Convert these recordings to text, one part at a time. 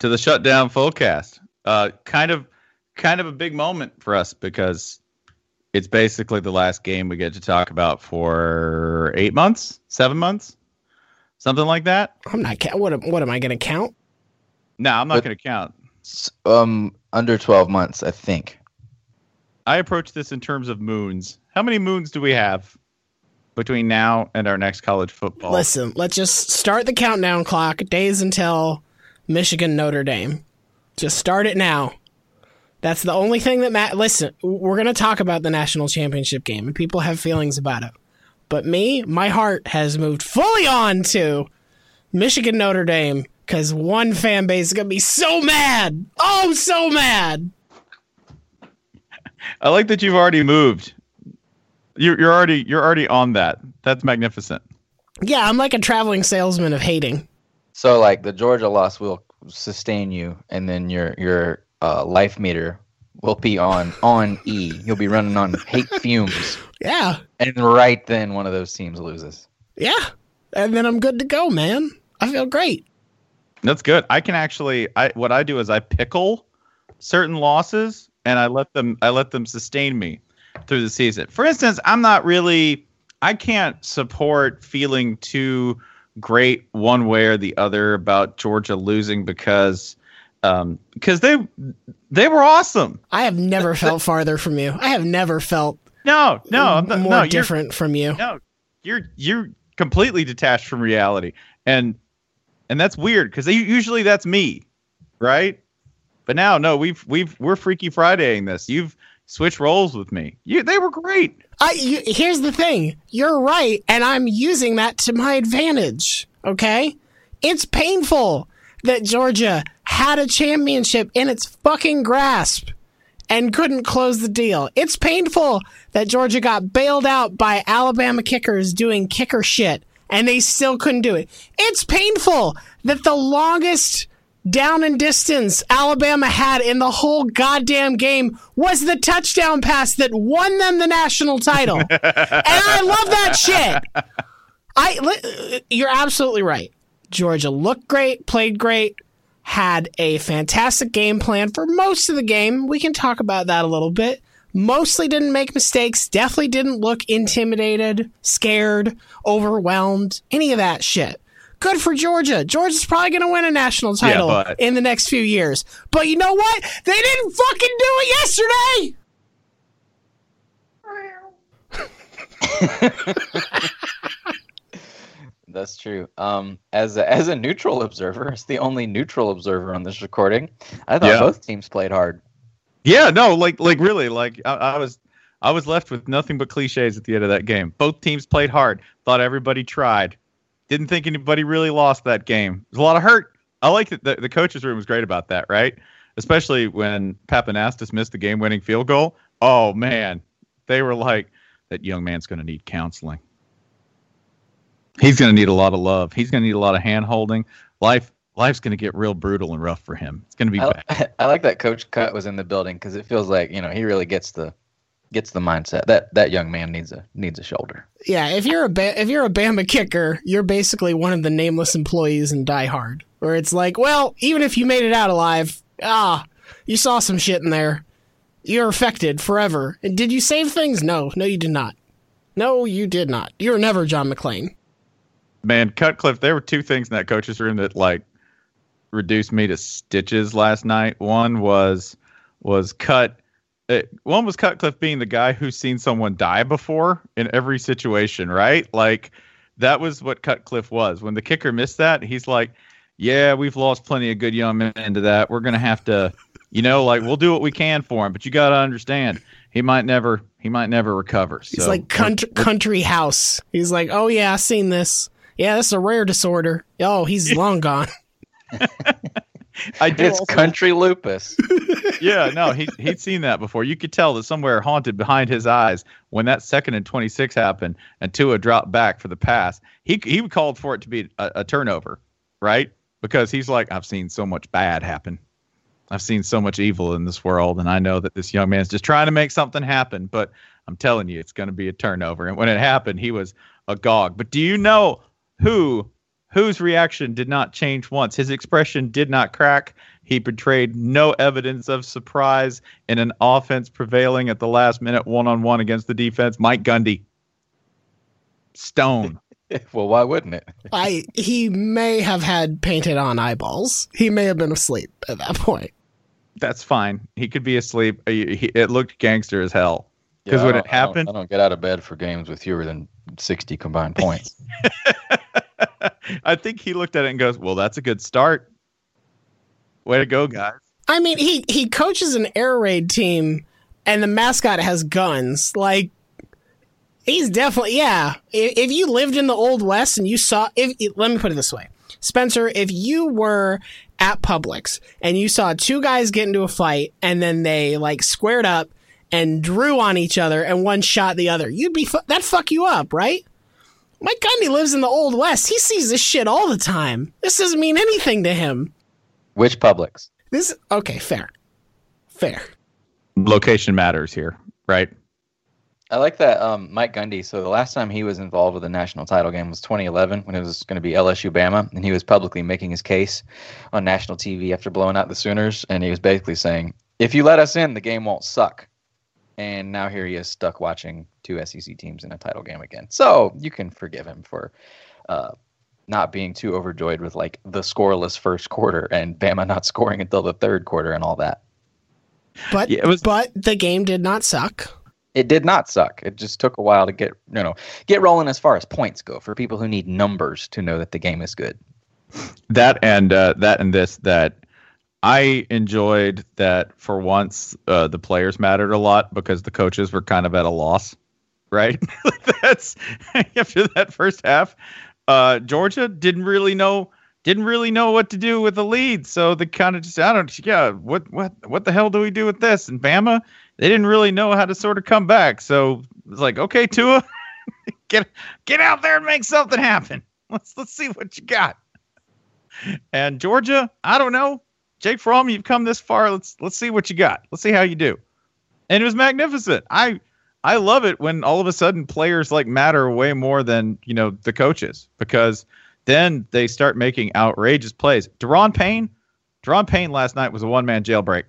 to the shutdown fullcast. Uh, kind of, kind of a big moment for us because it's basically the last game we get to talk about for eight months, seven months, something like that. I'm not. Ca- what? am- What am I going to count? No, I'm not going to count. Um, under 12 months, I think. I approach this in terms of moons. How many moons do we have between now and our next college football? Listen, let's just start the countdown clock. Days until Michigan Notre Dame. Just start it now. That's the only thing that matters. Listen, we're going to talk about the national championship game, and people have feelings about it. But me, my heart has moved fully on to Michigan Notre Dame because one fan base is going to be so mad. Oh, so mad. I like that you've already moved. You're, you're already you're already on that. That's magnificent. Yeah, I'm like a traveling salesman of hating. So, like, the Georgia loss will sustain you, and then your your uh, life meter will be on on E. You'll be running on hate fumes, Yeah, and right then one of those teams loses. yeah. And then I'm good to go, man. I feel great. That's good. I can actually I what I do is I pickle certain losses and I let them I let them sustain me through the season. For instance, I'm not really I can't support feeling too great one way or the other about Georgia losing because um because they they were awesome. I have never felt farther from you. I have never felt No, no, I'm not, more no, you're- different from you. No, you're you're completely detached from reality, and and that's weird because usually that's me, right? But now, no, we've we've we're Freaky Fridaying this. You've switched roles with me. You they were great. I you, here's the thing. You're right, and I'm using that to my advantage. Okay, it's painful that Georgia had a championship in its fucking grasp and couldn't close the deal. It's painful that Georgia got bailed out by Alabama kickers doing kicker shit and they still couldn't do it. It's painful that the longest down and distance Alabama had in the whole goddamn game was the touchdown pass that won them the national title. and I love that shit. I uh, you're absolutely right. Georgia looked great, played great, had a fantastic game plan for most of the game. We can talk about that a little bit. Mostly didn't make mistakes, definitely didn't look intimidated, scared, overwhelmed, any of that shit. Good for Georgia. Georgia's probably going to win a national title but- in the next few years. But you know what? They didn't fucking do it yesterday. That's true. Um, as a, as a neutral observer, as the only neutral observer on this recording, I thought Yeah. both teams played hard. Yeah, no, like like really, like I, I was I was left with nothing but cliches at the end of that game. Both teams played hard, thought everybody tried. Didn't think anybody really lost that game. There's a lot of hurt. I like that the, the coaches room was great about that, right? Especially when Pappanastos missed the game-winning field goal. Oh man, they were like, that young man's going to need counseling. He's going to need a lot of love. He's going to need a lot of hand holding. Life life's going to get real brutal and rough for him. It's going to be I, bad. I like that Coach Cut was in the building because it feels like you know he really gets the gets the mindset that that young man needs a needs a shoulder. Yeah, if you're a ba- if you're a Bama kicker, you're basically one of the nameless employees in Die Hard, where it's like, well, even if you made it out alive, ah, you saw some shit in there. You're affected forever. And did you save things? No, no, you did not. No, you did not. You're never John McClane. Man, Cutcliffe, there were two things in that coach's room that like reduced me to stitches last night. One was was cut. Uh, one was Cutcliffe being the guy who's seen someone die before in every situation, right? Like that was what Cutcliffe was. When the kicker missed that, he's like, "Yeah, we've lost plenty of good young men into that. We're gonna have to, you know, like we'll do what we can for him, but you got to understand, he might never, he might never recover." He's like country, country house. He's like, oh yeah, I've seen this. Yeah, this is a rare disorder. Oh, he's long gone. I did It's also- country lupus. yeah, no, he he'd seen that before. You could tell that somewhere haunted behind his eyes when that second and twenty six happened and Tua dropped back for the pass. He he called for it to be a, a turnover, right? Because he's like, I've seen so much bad happen. I've seen so much evil in this world, and I know that this young man's just trying to make something happen. But I'm telling you, it's going to be a turnover. And when it happened, he was agog. But do you know who whose reaction did not change once? His expression did not crack. He betrayed no evidence of surprise in an offense prevailing at the last minute one on one against the defense. Mike Gundy. Stone. well, why wouldn't it? I he may have had painted on eyeballs. He may have been asleep at that point. That's fine. He could be asleep. Uh, he- he- It looked gangster as hell. Because Yeah, when it happened, I don't, I don't get out of bed for games with fewer than sixty combined points. I think he looked at it and goes, "Well, that's a good start. Way to go, guys." I mean, he he coaches an air raid team, and the mascot has guns. Like, he's definitely yeah. If, if you lived in the old west and you saw, if let me put it this way, Spencer, if you were at Publix and you saw two guys get into a fight and then they like squared up and drew on each other and one shot the other, you'd be fu- that fuck you up, right? Mike Gundy lives in the old west. He sees this shit all the time. This doesn't mean anything to him. Which Publix? This okay, fair, fair. Location matters here, right? I like that um, Mike Gundy. So the last time he was involved with a national title game was 2011 when it was going to be LSU Bama, and he was publicly making his case on national TV after blowing out the Sooners, and he was basically saying, "If you let us in, the game won't suck." And now here he is stuck watching two SEC teams in a title game again. So you can forgive him for uh, not being too overjoyed with like the scoreless first quarter and Bama not scoring until the third quarter and all that. But Yeah, it was- but the game did not suck. It did not suck. It just took a while to get you know get rolling as far as points go for people who need numbers to know that the game is good. that and uh, that and this that I enjoyed that for once uh, the players mattered a lot because the coaches were kind of at a loss, right? That's after that first half. Uh, Georgia didn't really know didn't really know what to do with the lead, so they kind of just I don't yeah what what what the hell do we do with this? And Bama they didn't really know how to sort of come back, so it's like okay Tua, get get out there and make something happen. Let's let's see what you got. And Georgia, I don't know. Jake Fromm, you've come this far. Let's let's see what you got. Let's see how you do. And it was magnificent. I I love it when all of a sudden players like matter way more than, you know, the coaches because then they start making outrageous plays. Da'Ron Payne, Da'Ron Payne last night was a one-man jailbreak.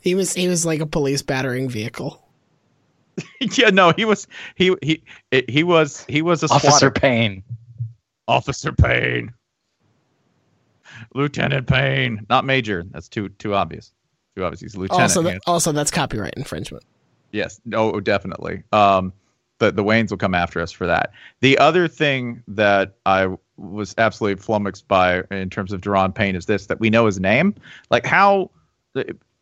He was he was like a police battering vehicle. yeah, no, he was he he he was he was a Officer squatter. Payne. Officer Payne. Lieutenant Payne, not Major. That's too too obvious. Too obvious. He's a lieutenant. Also, that, also that's copyright infringement. Yes. No, definitely. Um, the the Waynes will come after us for that. The other thing that I was absolutely flummoxed by in terms of Da'Ron Payne is this: that we know his name. Like how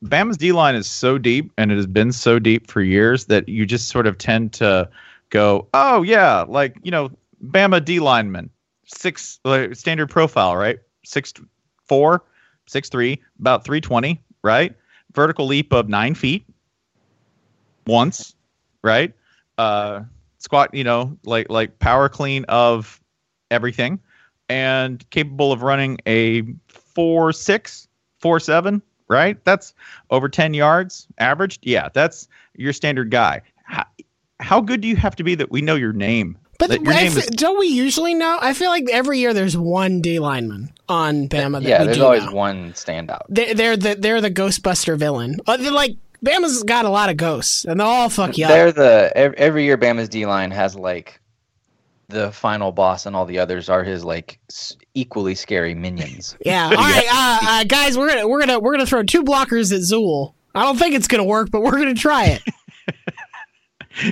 Bama's D line is so deep, and it has been so deep for years that you just sort of tend to go, oh yeah, like you know, Bama D lineman, six like, standard profile, right? Six four, six three, about three twenty, right? Vertical leap of nine feet once, right? Uh, squat, you know, like like power clean of everything, and capable of running a four six, four seven, right? That's over ten yards averaged. Yeah, that's your standard guy. How, how good do you have to be that we know your name? But your name is don't we usually know? I feel like every year there's one D lineman on Bama that yeah, there's always know. one standout. They're, they're the they're the Ghostbuster villain. Uh, they're like Bama's got a lot of ghosts, and they'll all fuck you They're up. the every year Bama's D line has like the final boss, and all the others are his like equally scary minions. Yeah. All right, uh, uh, guys, we're gonna we're gonna we're gonna throw two blockers at Zuul. I don't think it's gonna work, but we're gonna try it.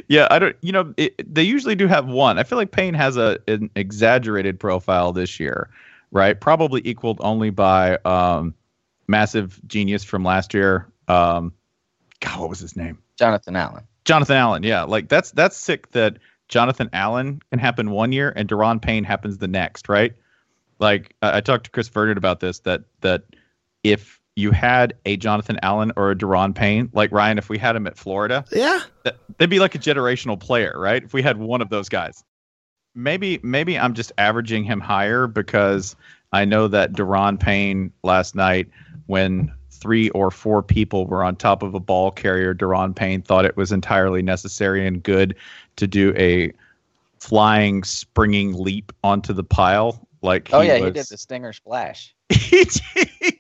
Yeah, I don't. You know, it, they usually do have one. I feel like Payne has a an exaggerated profile this year, right? Probably equaled only by um, massive genius from last year. Um, God, what was his name? Jonathan Allen. Jonathan Allen. Yeah, like that's that's sick that Jonathan Allen can happen one year and Da'Ron Payne happens the next, right? Like I, I talked to Chris Verdon about this that that if you had a Jonathan Allen or a Da'Ron Payne, like Ryan, if we had him at Florida, Yeah. that, they'd be like a generational player, right? If we had one of those guys. Maybe maybe I'm just averaging him higher because I know that Da'Ron Payne last night when three or four people were on top of a ball carrier, Da'Ron Payne thought it was entirely necessary and good to do a flying springing leap onto the pile. Like Oh yeah, was, he did the stinger splash. he did.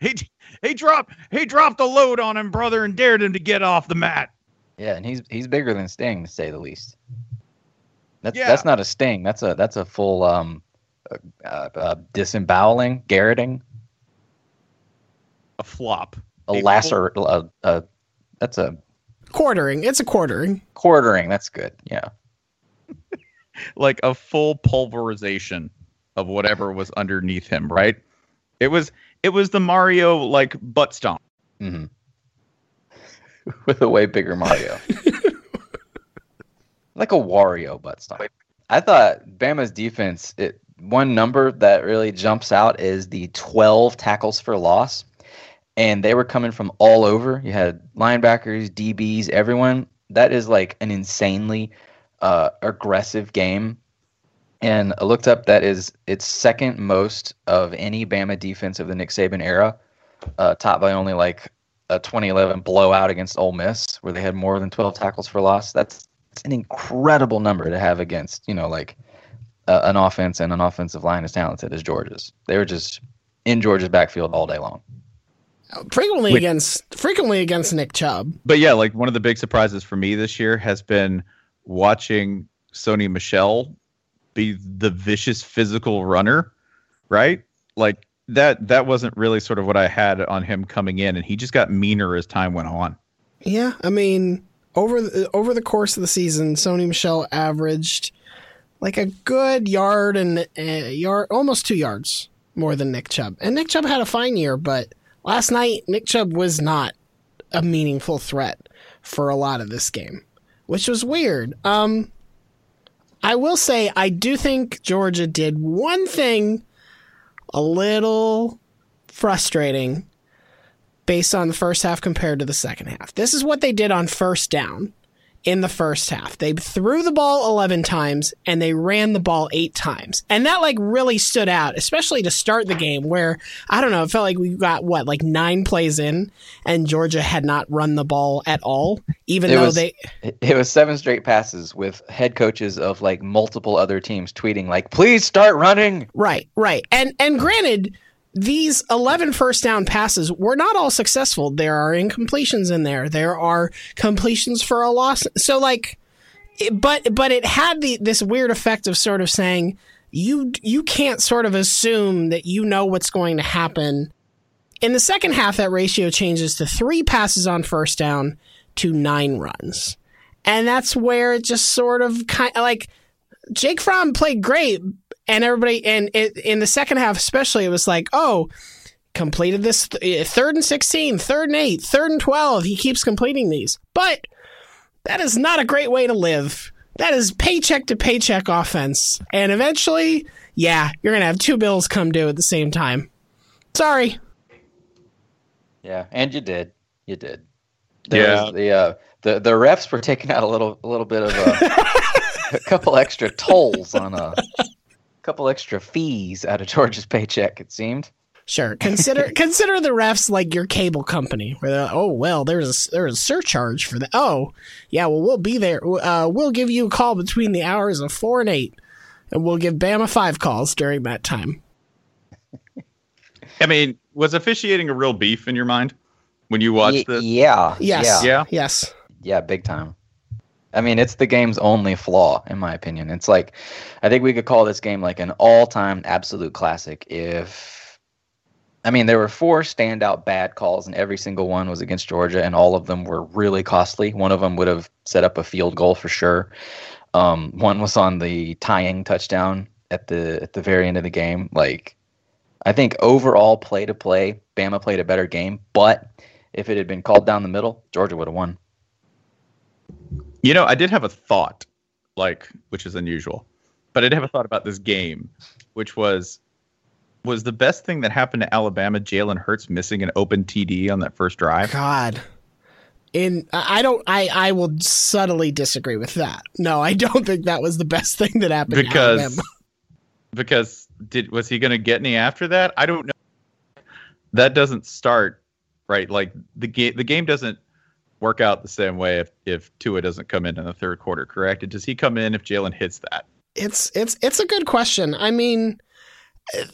He, he dropped he dropped the load on him, brother, and dared him to get off the mat. Yeah, and he's he's bigger than Sting to say the least. That's Yeah. that's not a Sting. That's a that's a full um uh, uh, uh, disemboweling, garroting, A flop. a A lacer, uh, uh, that's a Quartering. It's a quartering. quartering. That's good. Yeah. like a full pulverization of whatever was underneath him, right? It was it was the Mario like butt stomp. hmm With a way bigger Mario. like a Wario butt stomp. I thought Bama's defense, it one number that really jumps out is the 12 tackles for loss. And they were coming from all over. You had linebackers, DBs, everyone. That is like an insanely uh, aggressive game. And I looked up that is its second most of any Bama defense of the Nick Saban era, uh, topped by only like a 2011 blowout against Ole Miss, where they had more than 12 tackles for loss. That's, that's an incredible number to have against, you know, like uh, an offense and an offensive line as talented as Georgia's. They were just in Georgia's backfield all day long. Frequently Wait. against frequently against Nick Chubb. But yeah, like one of the big surprises for me this year has been watching Sony Michel be the vicious physical runner, right? Like that that wasn't really sort of what I had on him coming in and he just got meaner as time went on. Yeah, I mean, over the, over the course of the season, Sony Michel averaged like a good yard and a yard, almost two yards more than Nick Chubb. And Nick Chubb had a fine year, but last night Nick Chubb was not a meaningful threat for a lot of this game, which was weird. Um, I will say I do think Georgia did one thing a little frustrating based on the first half compared to the second half. This is what they did on first down in the first half. They threw the ball 11 times and they ran the ball 8 times. And that like really stood out, especially to start the game where I don't know, it felt like we got what, like 9 plays in and Georgia had not run the ball at all even It though was- they it was seven straight passes with head coaches of like multiple other teams tweeting like, "Please start running." Right, right. And and granted, these 11 first down passes were not all successful. There are incompletions in there. There are completions for a loss. So like it- but but it had the this weird effect of sort of saying you you can't sort of assume that you know what's going to happen. In the second half that ratio changes to 3 passes on first down to 9 runs. And that's where it just sort of kind of like Jake Fromm played great, and everybody, and it, in the second half especially, it was like, oh, completed this th- uh, third and 16, third and 8, third and 12. He keeps completing these. But that is not a great way to live. That is paycheck to paycheck offense. And eventually, yeah, you're going to have two bills come due at the same time. Sorry. Yeah, and you did. You did. There Yeah. the uh, the the refs were taking out a little a little bit of a, a couple extra tolls on a couple extra fees out of George's paycheck. It seemed. Sure. Consider consider the refs like your cable company, where they're like, oh well, there's a, there's a surcharge for that. Oh yeah, well we'll be there. Uh, we'll give you a call between the hours of four and eight, and we'll give Bama five calls during that time. I mean, was officiating a real beef in your mind when you watched Ye- this? yeah. Yes. Yeah. Yeah. Yes. Yeah, big time. I mean, it's the game's only flaw, in my opinion. It's like, I think we could call this game like an all-time absolute classic. If, I mean, there were four standout bad calls, and every single one was against Georgia, and all of them were really costly. One of them would have set up a field goal for sure. Um, one was on the tying touchdown at the at the very end of the game. Like, I think overall play to play, Bama played a better game, but if it had been called down the middle, Georgia would have won. You know, I did have a thought, like, which is unusual, but I did have a thought about this game, which was was the best thing that happened to Alabama Jalen Hurts missing an open TD on that first drive. God. In I don't I I will subtly disagree with that. No, I don't think that was the best thing that happened. Because because did was he going to get any after that? I don't know. That doesn't start right. Like the game the game doesn't work out the same way if if Tua doesn't come in in the third quarter. Correct? And Does he come in if Jalen hits that? it's it's it's a good question. I mean,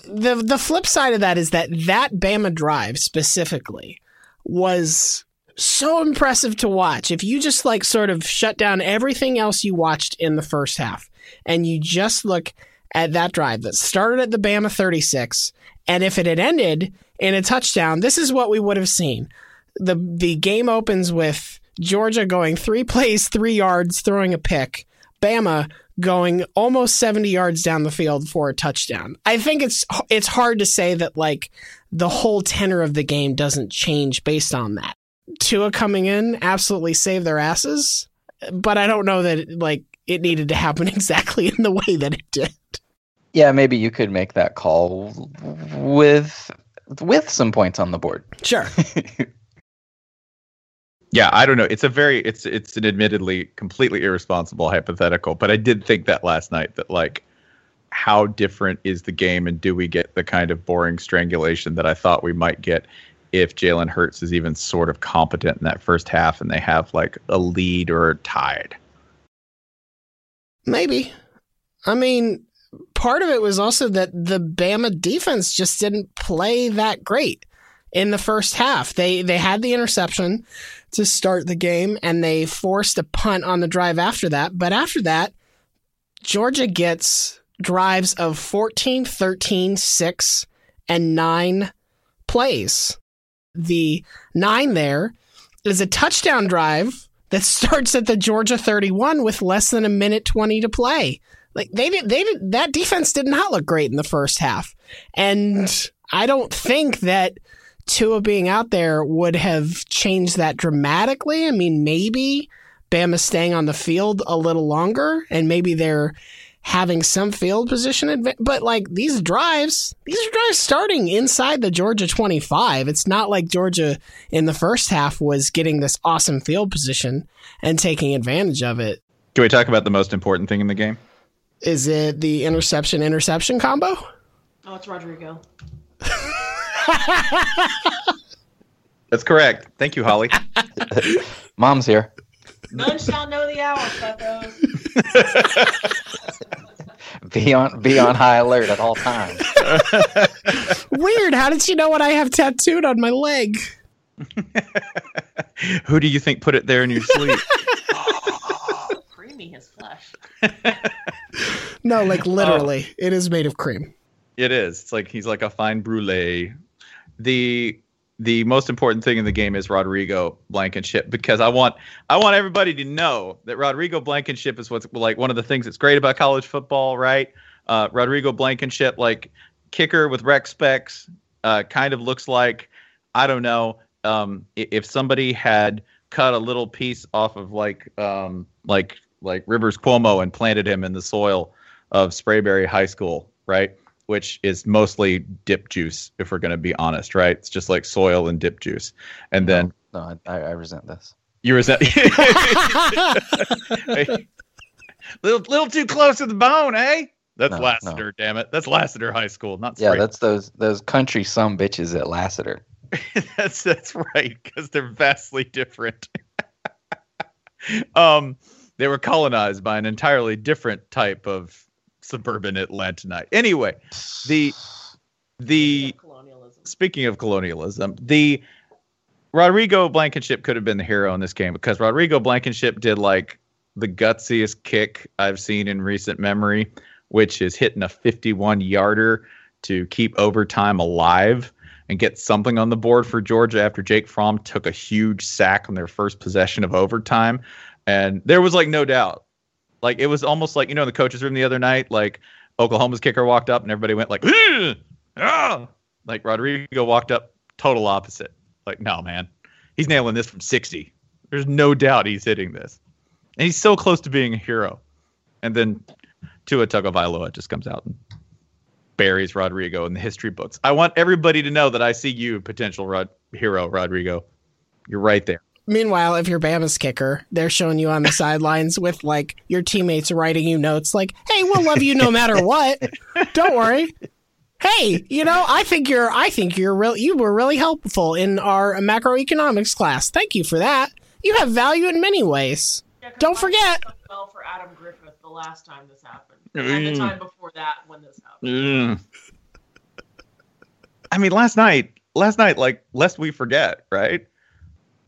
the the flip side of that is that that Bama drive specifically was so impressive to watch. If you just like sort of shut down everything else you watched in the first half and you just look at that drive that started at the Bama 36 and if it had ended in a touchdown, this is what we would have seen. The the game opens with Georgia going 3 plays, 3 yards, throwing a pick. Bama going almost 70 yards down the field for a touchdown. I think it's it's hard to say that like the whole tenor of the game doesn't change based on that. Tua coming in absolutely saved their asses, but I don't know that it, like it needed to happen exactly in the way that it did. Yeah, maybe you could make that call with with some points on the board. Sure. Yeah, I don't know. It's a very it's it's an admittedly completely irresponsible hypothetical, but I did think that last night that like how different is the game and do we get the kind of boring strangulation that I thought we might get if Jalen Hurts is even sort of competent in that first half and they have like a lead or tied. Maybe. I mean, part of it was also that the Bama defense just didn't play that great in the first half. They they had the interception to start the game and they forced a punt on the drive after that, but after that Georgia gets drives of 14, 13, 6 and 9 plays. The 9 there is a touchdown drive that starts at the Georgia 31 with less than a minute 20 to play. Like they did they did that defense did not look great in the first half. And I don't think that Tua being out there would have changed that dramatically. I mean, maybe Bama staying on the field a little longer and maybe they're having some field position advantage. But like these drives, these are drives starting inside the Georgia 25. It's not like Georgia in the first half was getting this awesome field position and taking advantage of it. Can we talk about the most important thing in the game? Is it the interception interception combo? Oh, it's Rodrigo. That's correct. Thank you, Holly. Mom's here. None shall know the hour, fuckos. Be on be on high alert at all times. Weird. How did she know what I have tattooed on my leg? Who do you think put it there in your sleep? Oh, creamy his flesh. No, like literally, oh. it is made of cream. It is. It's like he's like a fine brulee. The the most important thing in the game is Rodrigo Blankenship because I want I want everybody to know that Rodrigo Blankenship is what's like one of the things that's great about college football, right? Uh, Rodrigo Blankenship, like kicker with rec specs, uh, kind of looks like I don't know um, if somebody had cut a little piece off of like um, like like Rivers Cuomo and planted him in the soil of Sprayberry High School, right? Which is mostly dip juice, if we're going to be honest, right? It's just like soil and dip juice, and then No, I, I I resent this. you resent. little little too close to the bone, eh? That's No, no. Lassiter, damn it. That's Lassiter High School, not Yeah, that's those those country some bitches at Lassiter. that's that's right because they're vastly different. um, they were colonized by an entirely different type of suburban Atlantonite. Anyway, the the colonialism. speaking of colonialism, the Rodrigo Blankenship could have been the hero in this game because Rodrigo Blankenship did like the gutsiest kick I've seen in recent memory, which is hitting a 51 yarder to keep overtime alive and get something on the board for Georgia after Jake Fromm took a huge sack on their first possession of overtime. And there was like no doubt. Like it was almost like, you know, in the coaches room the other night, like Oklahoma's kicker walked up and everybody went like, ah! like Rodrigo walked up, total opposite. Like, no, man, he's nailing this from 60. There's no doubt he's hitting this. And he's so close to being a hero. And then Tua Tagovailoa just comes out and buries Rodrigo in the history books. I want everybody to know that I see you, potential Rod- hero, Rodrigo. You're right there. Meanwhile, if you're Bama's kicker, they're showing you on the sidelines with like your teammates writing you notes like, "Hey, we'll love you no matter what. Don't worry." Hey, you know, I think you're I think you're real you were really helpful in our macroeconomics class. Thank you for that. You have value in many ways. Yeah, 'cause Don't I forget. stuck Well, for Adam Griffith the last time this happened, and the Mm. time before that when this happened. Mm. I mean, last night, last night, like, lest we forget, right?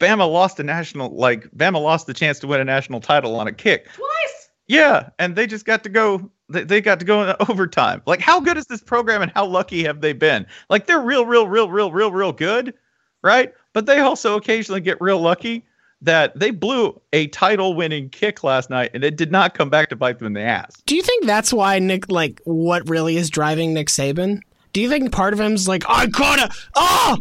Bama lost a national, like, Bama lost the chance to win a national title on a kick. Twice. Yeah, and they just got to go. They, they got to go in overtime. Like, how good is this program, and how lucky have they been? Like, they're real, real, real, real, real, real good, right? But they also occasionally get real lucky that they blew a title-winning kick last night, and it did not come back to bite them in the ass. Do you think that's why Nick like what really is driving Nick Saban? Do you think part of him's like, I gotta oh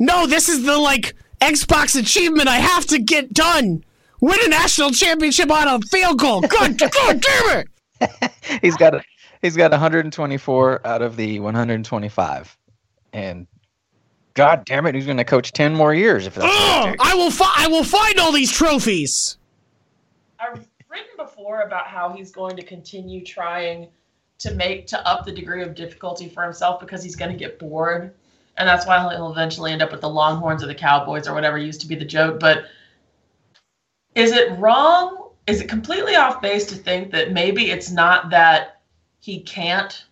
no, this is the like Xbox achievement I have to get done. Win a national championship on a field goal. God, God damn it. he's got a, he's got 124 out of the 125, and God damn it, he's going to coach 10 more years if that's what Oh. I will fi- I will find all these trophies. I've written before about how he's going to continue trying to make to up the degree of difficulty for himself because he's going to get bored, and that's why he'll eventually end up with the Longhorns or the Cowboys or whatever used to be the joke. But is it wrong? Is it completely off base to think that maybe it's not that he can't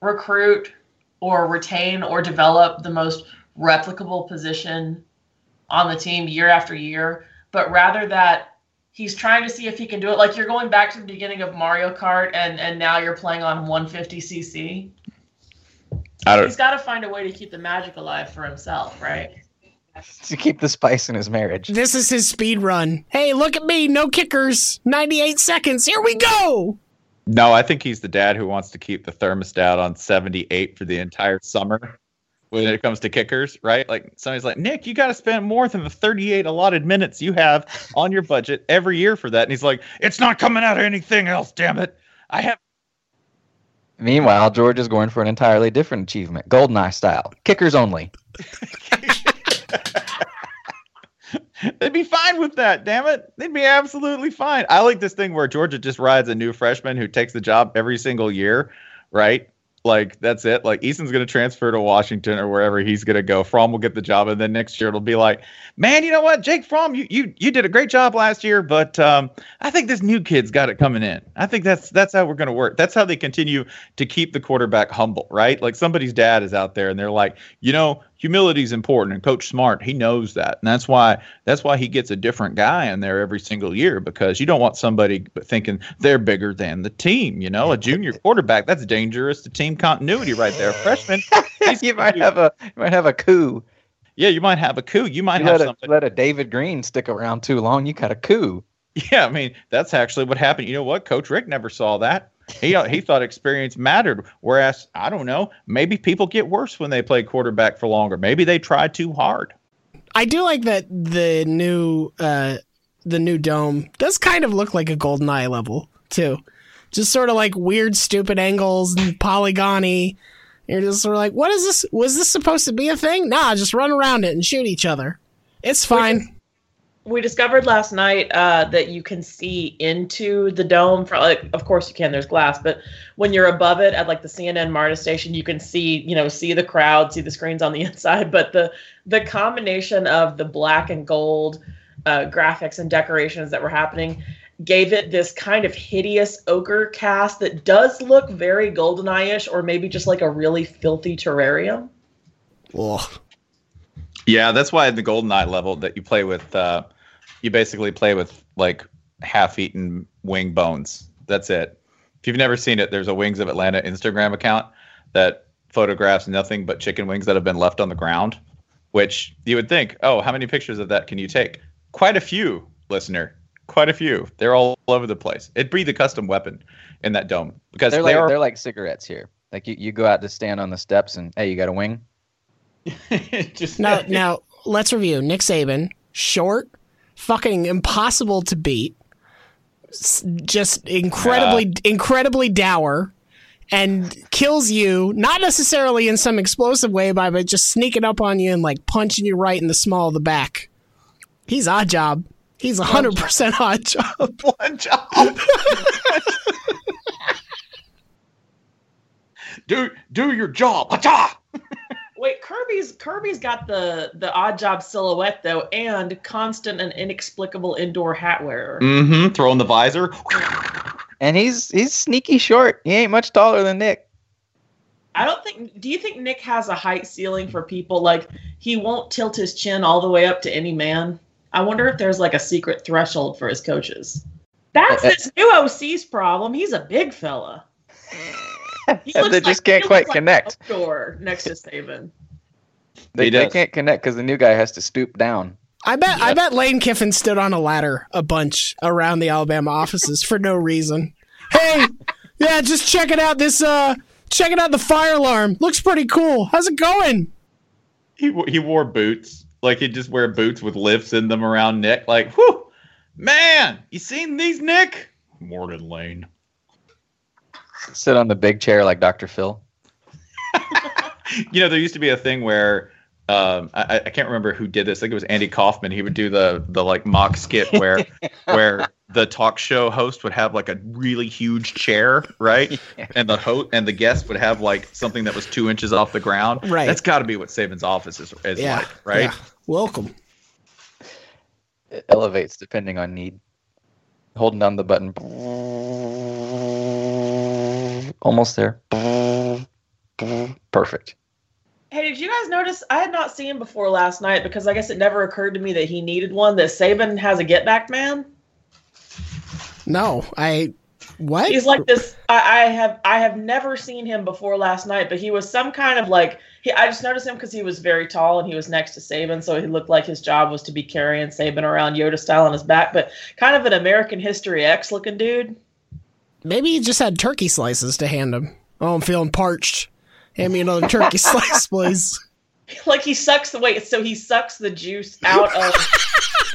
recruit or retain or develop the most replicable position on the team year after year, but rather that he's trying to see if he can do it. Like you're going back to the beginning of Mario Kart, and and now you're playing on 150cc. I don't. He's got to find a way to keep the magic alive for himself, right? to keep the spice in his marriage. This is his speed run. Hey, look at me, no kickers. 98 seconds. Here we go. No, I think he's the dad who wants to keep the thermostat on 78 for the entire summer when it comes to kickers, right? Like somebody's like, Nick, you got to spend more than the 38 allotted minutes you have on your budget every year for that. And he's like, it's not coming out of anything else, damn it. I have. Meanwhile, George is going for an entirely different achievement, Goldeneye style, kickers only. They'd be fine with that, damn it. They'd be absolutely fine. I like this thing where Georgia just rides a new freshman who takes the job every single year, right? Like that's it. Like Eason's gonna transfer to Washington or wherever he's gonna go. Fromm will get the job, and then next year it'll be like, man, you know what, Jake Fromm, you you you did a great job last year, but um, I think this new kid's got it coming in. I think that's that's how we're gonna work. That's how they continue to keep the quarterback humble, right? Like somebody's dad is out there, and they're like, you know, humility is important, and Coach Smart he knows that, and that's why that's why he gets a different guy in there every single year because you don't want somebody thinking they're bigger than the team. You know, a junior quarterback that's dangerous to team continuity right there. Freshman, you might have a you might have a coup. yeah, you might have a coup. You might You have let a, something. let a David Greene stick around too long, you got a coup. Yeah, I mean that's actually what happened. You know what? Coach Richt never saw that. He uh, he thought experience mattered. Whereas I don't know, maybe people get worse when they play quarterback for longer. Maybe they try too hard. I do like that the new uh the new dome does kind of look like a GoldenEye level too. Just sort of like weird stupid angles and polygony. You're just sort of like, what is this? Was this supposed to be a thing? Nah, just run around it and shoot each other. It's fine. We discovered last night uh, that you can see into the dome. For like, of course you can. There's glass, but when you're above it at like the CNN MARTA station, you can see, you know, see the crowd, see the screens on the inside. But the the combination of the black and gold uh, graphics and decorations that were happening gave it this kind of hideous ochre cast that does look very GoldenEye-ish, or maybe just like a really filthy terrarium. Ugh. Yeah, that's why the GoldenEye level that you play with, uh, you basically play with like half-eaten wing bones. That's it. If you've never seen it, there's a Wings of Atlanta Instagram account that photographs nothing but chicken wings that have been left on the ground. Which you would think, oh, how many pictures of that can you take? Quite a few, listener. Quite a few. They're all over the place. It'd be the custom weapon in that dome because they're they like are they're like cigarettes here. Like you, you go out to stand on the steps and hey, you got a wing. just Now, now let's review. Nick Saban, short, fucking impossible to beat, just incredibly, incredibly dour, and kills you not necessarily in some explosive way, by but just sneaking up on you and like punching you right in the small of the back. He's Oddjob. He's hundred percent Oddjob. one job. do do your job. Acha! Wait, Kirby's Kirby's got the the Oddjob silhouette though, and constant and inexplicable indoor hat wearer. Mm-hmm. Throwing the visor. And he's he's sneaky short. He ain't much taller than Nick. I don't think. Do you think Nick has a height ceiling for people? Like he won't tilt his chin all the way up to any man. I wonder if there's like a secret threshold for his coaches. That's Uh, uh, this new OC's problem. He's a big fella. He they just like- can't quite like connect. Door next to Saban. They, they can't connect because the new guy has to stoop down. I bet. I bet Lane Kiffin stood on a ladder a bunch around the Alabama offices for no reason. Hey, yeah, just checking out this. Uh, checking out the fire alarm. Looks pretty cool. How's it going? He he wore boots. Like he'd just wear boots with lifts in them around Nick. Like, whew, man, you seen these, Nick? Morton Lane. Sit on the big chair like Dr. Phil. You know, there used to be a thing where um, I, I can't remember who did this. I think it was Andy Kaufman. He would do the the like mock skit where where the talk show host would have like a really huge chair, right? And the host and the guest would have like something that was two inches off the ground. Right. That's got to be what Saban's office is, is Yeah, like, right? yeah. Welcome. It elevates depending on need. Holding down the button. Almost there. Perfect. Hey, did you guys notice? I had not seen him before last night because I guess it never occurred to me that he needed one. That Saban has a get back man. No, I. What? He's like this. I, I have I have never seen him before last night, but he was some kind of like he. I just noticed him because he was very tall and he was next to Saban, so he looked like his job was to be carrying Saban around Yoda style on his back, but kind of an American History X looking dude. Maybe he just had turkey slices to hand him. Oh, I'm feeling parched. Hand me another turkey slice, please. Like he sucks the wait, so he sucks the juice out of.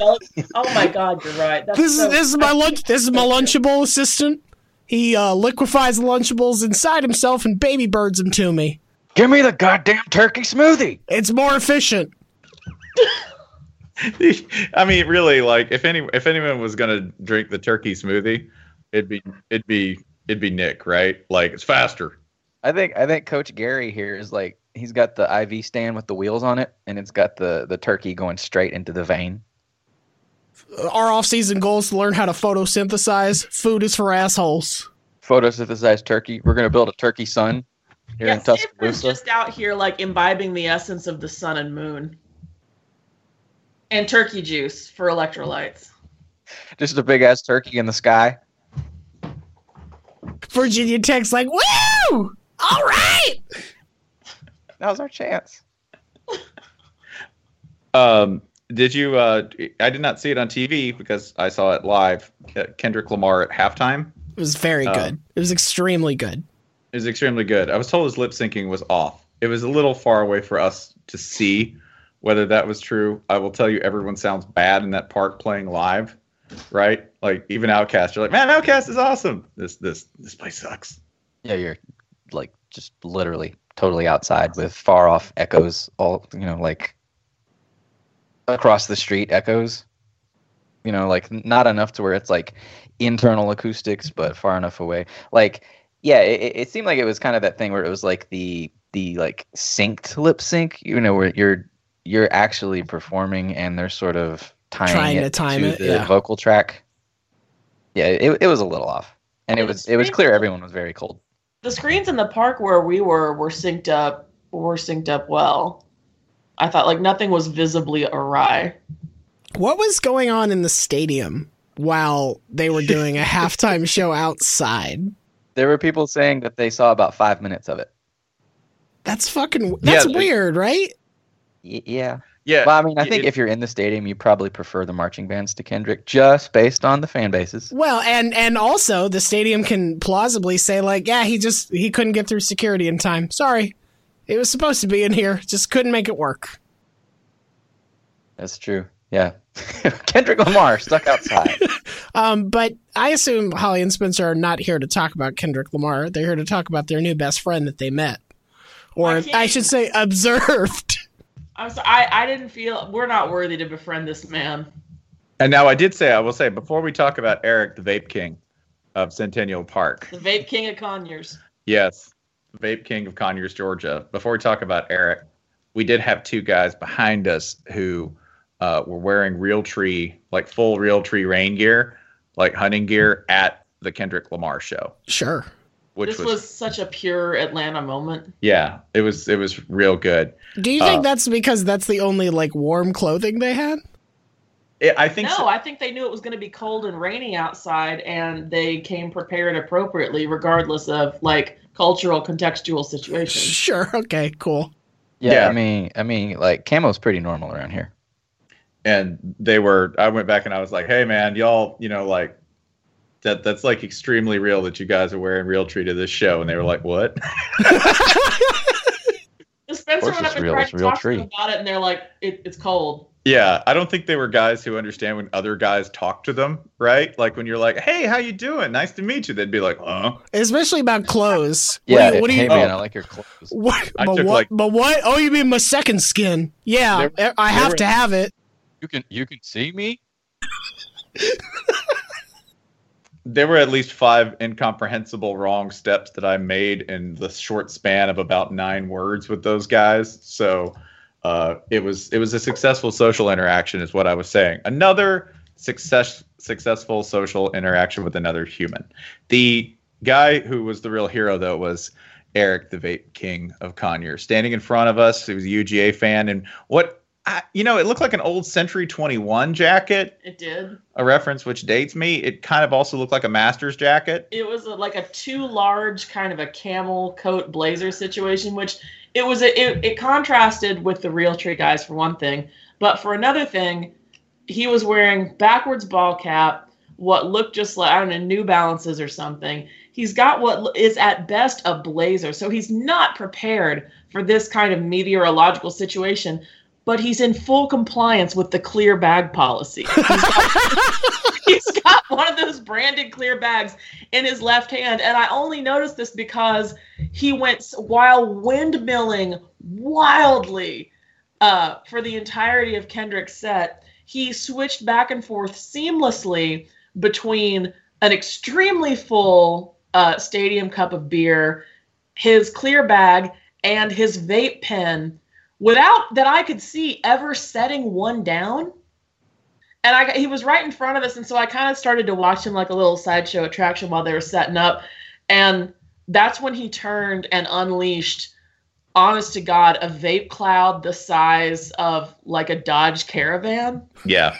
oh my God, you're right. That's This is so- this is my lunch. This is my Lunchable assistant. He uh, liquefies the Lunchables inside himself and baby birds them to me. Give me the goddamn turkey smoothie. It's more efficient. I mean, really, like if any if anyone was gonna drink the turkey smoothie, it'd be it'd be it'd be Nick, right? Like it's faster. I think I think Coach Gary here is like he's got the IV stand with the wheels on it, and it's got the the turkey going straight into the vein. Our off-season goal is to learn how to photosynthesize. Food is for assholes. Photosynthesized turkey. We're gonna build a turkey sun here yeah, in Saban's Tuscaloosa. just out here like imbibing the essence of the sun and moon, and turkey juice for electrolytes. Just a big ass turkey in the sky. Virginia Tech's like, woo! All right. Now's our chance. Um, did you? Uh, I did not see it on TV because I saw it live. Uh, Kendrick Lamar at halftime. It was very Oh. good. It was extremely good. It was extremely good. I was told his lip syncing was off. It was a little far away for us to see whether that was true. I will tell you, everyone sounds bad in that part playing live, right? Like even OutKast, you're like, man, OutKast is awesome. This this this place sucks. Yeah, you're like just literally totally outside with far off echoes, all you know, like across the street echoes. You know, like not enough to where it's like internal acoustics, but far enough away. Like, yeah, it, it- it seemed like it was kind of that thing where it was like the the like synced lip sync. You know, where you're you're actually performing and they're sort of tying Trying it to time to it, the yeah. vocal track. Yeah, it, it was a little off, and it was it was clear everyone was very cold. The screens in the park where we were were synced up were synced up well. I thought like nothing was visibly awry. What was going on in the stadium while they were doing a halftime show outside? There were people saying that they saw about five minutes of it. That's fucking. That's Yeah, weird, right? Y- yeah. Yeah. Well, I mean, I think it- if you're in the stadium, you probably prefer the marching bands to Kendrick just based on the fan bases. Well, and and also the stadium can plausibly say like, yeah, he just he couldn't get through security in time. Sorry, it was supposed to be in here, just couldn't make it work. That's true. Yeah. Kendrick Lamar stuck outside. Um, but I assume Holly and Spencer are not here to talk about Kendrick Lamar. They're here to talk about their new best friend that they met, or I I, should say, observed. I'm so, I I didn't feel we're not worthy to befriend this man. And now I did say, I will say, before we talk about Eric, the Vape King of Centennial Park, The vape king of Conyers. yes, Vape King of Conyers, Georgia. Before we talk about Eric, we did have two guys behind us who uh, were wearing real tree, like full real tree rain gear, like hunting gear at the Kendrick Lamar show, Sure. which this was, was such a pure Atlanta moment. yeah, it was it was real good. Do you think Uh, that's because that's the only like warm clothing they had? It, I think No, so- I think they knew it was going to be cold and rainy outside, and they came prepared appropriately, regardless of like cultural contextual situations. Sure. Okay. Cool. Yeah, Yeah. I mean, I mean, like camo's pretty normal around here. and they were i went back and i was like hey man y'all you know like that that's like extremely real that you guys are wearing real tree to this show and they were like what Spencer course went it's up and real, tried it's to real talk to them tree. about it, and they're like, it, "It's cold." Yeah i don't think they were guys who understand when other guys talk to them right like when you're like hey how you doing nice to meet you they'd be like huh Especially about clothes. Yeah, What do you? What do hey you man, oh. I like your clothes. what, I but took, what? like- but what? Oh, you mean my second skin? Yeah, There- eh, I have were- to have it. You can you can see me. there were at least five incomprehensible wrong steps that I made in the short span of about nine words with those guys. So uh, it was it was a successful social interaction, is what I was saying. Another success successful social interaction with another human. The guy who was the real hero, though, was Eric, the Vape King of Conyers, standing in front of us. He was a UGA fan, and what. I, you know, it looked like an old Century 21 jacket It did. a reference which dates me. It kind of also looked like a master's jacket. It was a, like a too large kind of a camel coat blazer situation, which it was. A, it, it contrasted with the real tree guys for one thing, but for another thing, he was wearing backwards ball cap, what looked just like I don't know New Balances or something. He's got what is at best a blazer, so he's not prepared for this kind of meteorological situation. But he's in full compliance with the clear bag policy. He's got, one of those branded clear bags in his left hand, and I only noticed this because he went while windmilling wildly uh, for the entirety of Kendrick's set. He switched back and forth seamlessly between an extremely full uh, stadium cup of beer, his clear bag, and his vape pen without that I could see ever setting one down. And I, he was right in front of us, and so I kind of started to watch him like a little sideshow attraction while they were setting up. And that's when he turned and unleashed, honest to God, a vape cloud the size of like a Dodge Caravan. Yeah.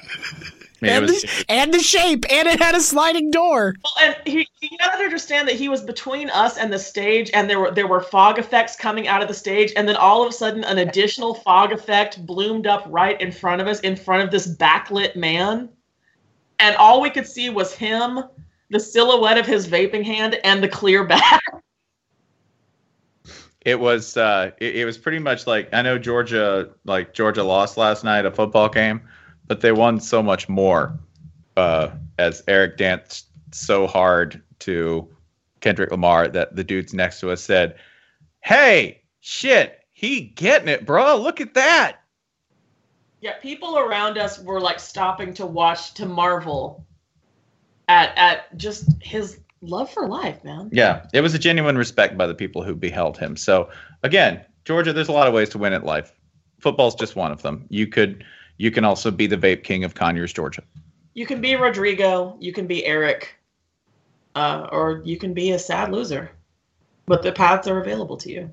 I mean, and, was, the, and the shape, and it had a sliding door. Well, and he, you got to understand that he was between us and the stage, and there were there were fog effects coming out of the stage, and then all of a sudden, an additional fog effect bloomed up right in front of us, in front of this backlit man, and all we could see was him, the silhouette of his vaping hand and the clear back. It was uh, it, it was pretty much like I know Georgia like Georgia lost last night a football game, but they won so much more uh, as Eric danced so hard to Kendrick Lamar that the dudes next to us said, "Hey, shit, he getting it, bro. Look at that." Yeah, people around us were like stopping to watch to marvel at at just his love for life, man. Yeah, it was a genuine respect by the people who beheld him. So again, Georgia, there's a lot of ways to win at life. Football's just one of them. You could you can also be the vape king of Conyers, Georgia. You can be Rodrigo, you can be Eric, uh, or you can be a sad loser. But the paths are available to you.